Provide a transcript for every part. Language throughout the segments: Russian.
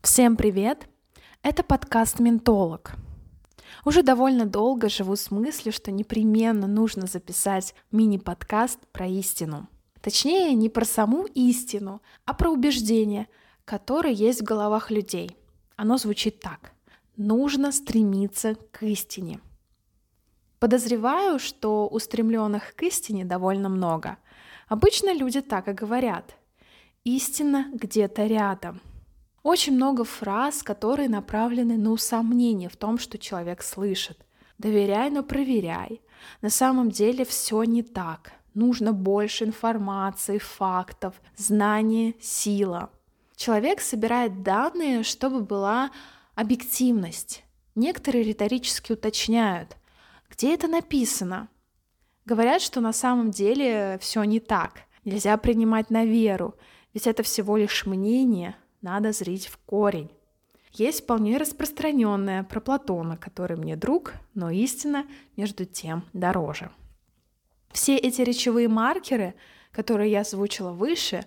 Всем привет! Это подкаст «Ментолог». Уже довольно долго живу с мыслью, что непременно нужно записать мини-подкаст про истину. Точнее, не про саму истину, а про убеждение, которое есть в головах людей. Оно звучит так. Нужно стремиться к истине. Подозреваю, что устремленных к истине довольно много. Обычно люди так и говорят. Истина где-то рядом – очень много фраз, которые направлены на усомнение в том, что человек слышит. Доверяй, но проверяй. На самом деле все не так. Нужно больше информации, фактов, знания, сила. Человек собирает данные, чтобы была объективность. Некоторые риторически уточняют, где это написано. Говорят, что на самом деле все не так. Нельзя принимать на веру, ведь это всего лишь мнение – надо зрить в корень. Есть вполне распространенная про Платона, который мне друг, но истина между тем дороже. Все эти речевые маркеры, которые я озвучила выше,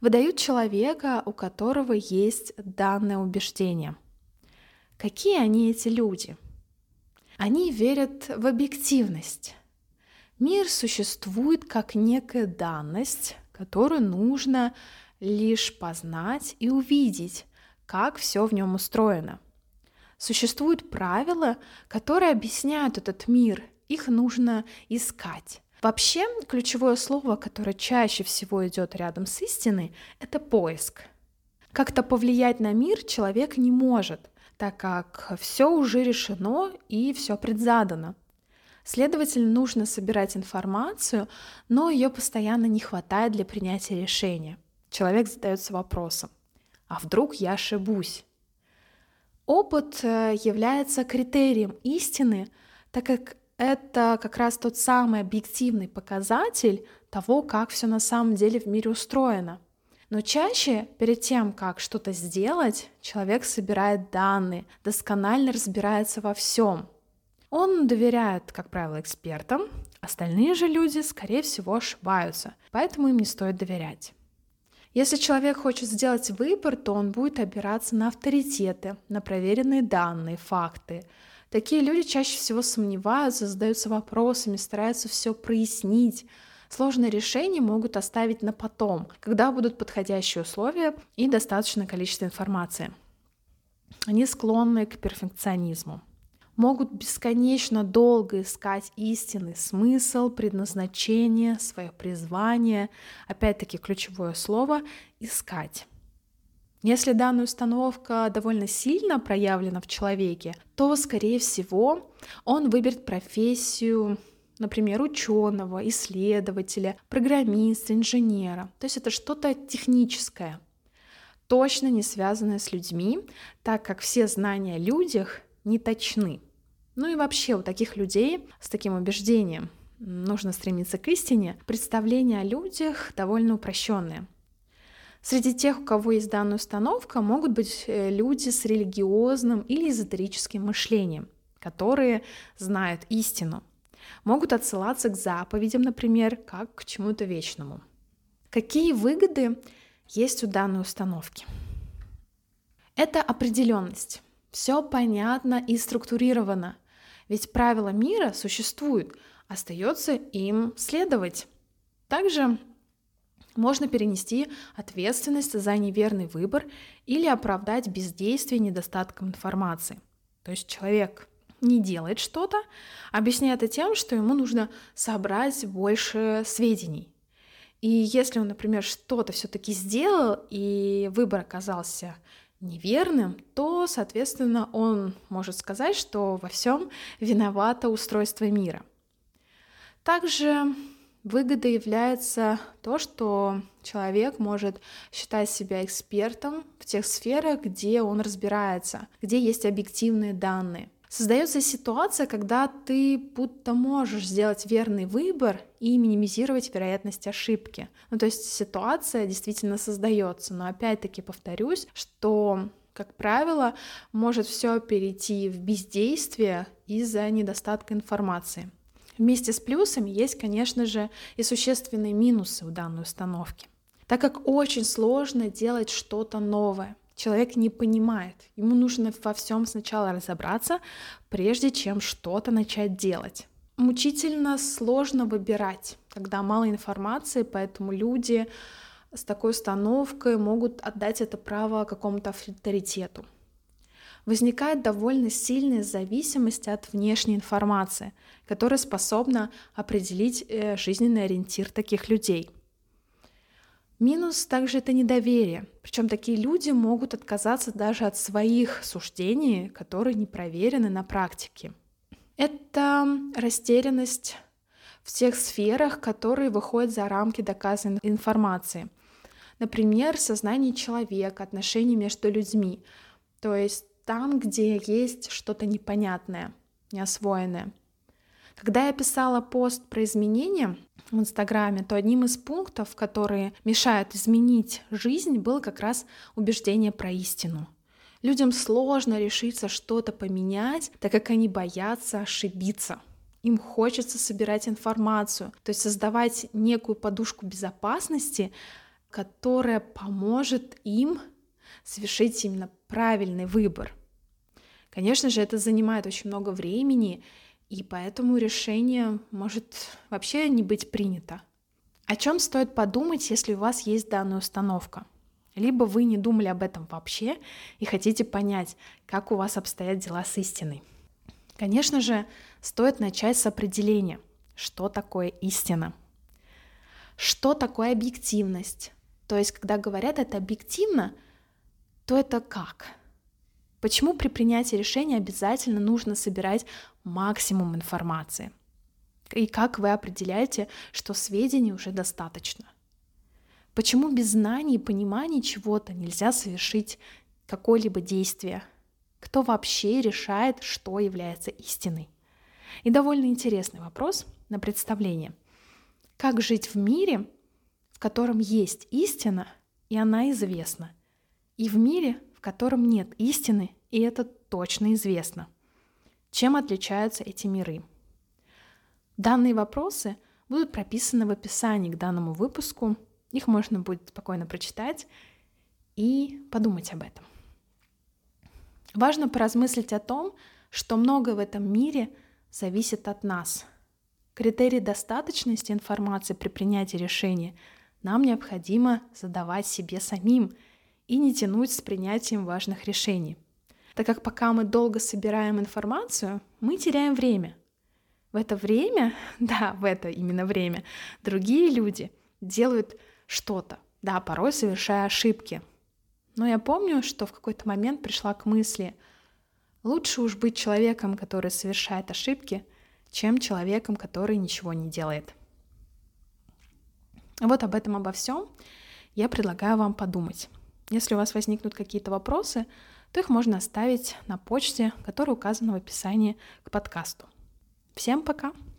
выдают человека, у которого есть данное убеждение. Какие они эти люди? Они верят в объективность. Мир существует как некая данность, которую нужно лишь познать и увидеть, как все в нем устроено. Существуют правила, которые объясняют этот мир, их нужно искать. Вообще, ключевое слово, которое чаще всего идет рядом с истиной, это поиск. Как-то повлиять на мир человек не может, так как все уже решено и все предзадано. Следовательно, нужно собирать информацию, но ее постоянно не хватает для принятия решения человек задается вопросом, а вдруг я ошибусь? Опыт э, является критерием истины, так как это как раз тот самый объективный показатель того, как все на самом деле в мире устроено. Но чаще, перед тем, как что-то сделать, человек собирает данные, досконально разбирается во всем. Он доверяет, как правило, экспертам, остальные же люди, скорее всего, ошибаются, поэтому им не стоит доверять. Если человек хочет сделать выбор, то он будет опираться на авторитеты, на проверенные данные, факты. Такие люди чаще всего сомневаются, задаются вопросами, стараются все прояснить. Сложные решения могут оставить на потом, когда будут подходящие условия и достаточное количество информации. Они склонны к перфекционизму могут бесконечно долго искать истинный смысл, предназначение, свое призвание. Опять-таки ключевое слово — искать. Если данная установка довольно сильно проявлена в человеке, то, скорее всего, он выберет профессию, например, ученого, исследователя, программиста, инженера. То есть это что-то техническое, точно не связанное с людьми, так как все знания о людях не точны. Ну и вообще у таких людей с таким убеждением нужно стремиться к истине, представления о людях довольно упрощенные. Среди тех, у кого есть данная установка, могут быть э, люди с религиозным или эзотерическим мышлением, которые знают истину, могут отсылаться к заповедям, например, как к чему-то вечному. Какие выгоды есть у данной установки? Это определенность. Все понятно и структурировано. Ведь правила мира существуют, остается им следовать. Также можно перенести ответственность за неверный выбор или оправдать бездействие недостатком информации. То есть человек не делает что-то, объясняя это тем, что ему нужно собрать больше сведений. И если он, например, что-то все-таки сделал, и выбор оказался неверным, то, соответственно, он может сказать, что во всем виновато устройство мира. Также выгодой является то, что человек может считать себя экспертом в тех сферах, где он разбирается, где есть объективные данные – Создается ситуация, когда ты будто можешь сделать верный выбор и минимизировать вероятность ошибки. Ну, то есть ситуация действительно создается. Но опять-таки повторюсь, что как правило, может все перейти в бездействие из-за недостатка информации. Вместе с плюсами есть, конечно же, и существенные минусы у данной установки, так как очень сложно делать что-то новое. Человек не понимает. Ему нужно во всем сначала разобраться, прежде чем что-то начать делать. Мучительно сложно выбирать, когда мало информации, поэтому люди с такой установкой могут отдать это право какому-то авторитету. Возникает довольно сильная зависимость от внешней информации, которая способна определить э, жизненный ориентир таких людей – Минус также это недоверие. Причем такие люди могут отказаться даже от своих суждений, которые не проверены на практике. Это растерянность в тех сферах, которые выходят за рамки доказанной информации. Например, сознание человека, отношения между людьми. То есть там, где есть что-то непонятное, неосвоенное. Когда я писала пост про изменения в Инстаграме, то одним из пунктов, которые мешают изменить жизнь, было как раз убеждение про истину. Людям сложно решиться что-то поменять, так как они боятся ошибиться. Им хочется собирать информацию, то есть создавать некую подушку безопасности, которая поможет им совершить именно правильный выбор. Конечно же, это занимает очень много времени, и поэтому решение может вообще не быть принято. О чем стоит подумать, если у вас есть данная установка? Либо вы не думали об этом вообще и хотите понять, как у вас обстоят дела с истиной. Конечно же, стоит начать с определения, что такое истина. Что такое объективность? То есть, когда говорят это объективно, то это как? Почему при принятии решения обязательно нужно собирать максимум информации? И как вы определяете, что сведений уже достаточно? Почему без знаний и понимания чего-то нельзя совершить какое-либо действие? Кто вообще решает, что является истиной? И довольно интересный вопрос на представление. Как жить в мире, в котором есть истина, и она известна, и в мире, котором нет истины, и это точно известно. Чем отличаются эти миры? Данные вопросы будут прописаны в описании к данному выпуску. Их можно будет спокойно прочитать и подумать об этом. Важно поразмыслить о том, что многое в этом мире зависит от нас. Критерии достаточности информации при принятии решения нам необходимо задавать себе самим – и не тянуть с принятием важных решений. Так как пока мы долго собираем информацию, мы теряем время. В это время, да, в это именно время, другие люди делают что-то, да, порой совершая ошибки. Но я помню, что в какой-то момент пришла к мысли, лучше уж быть человеком, который совершает ошибки, чем человеком, который ничего не делает. Вот об этом обо всем я предлагаю вам подумать. Если у вас возникнут какие-то вопросы, то их можно оставить на почте, которая указана в описании к подкасту. Всем пока!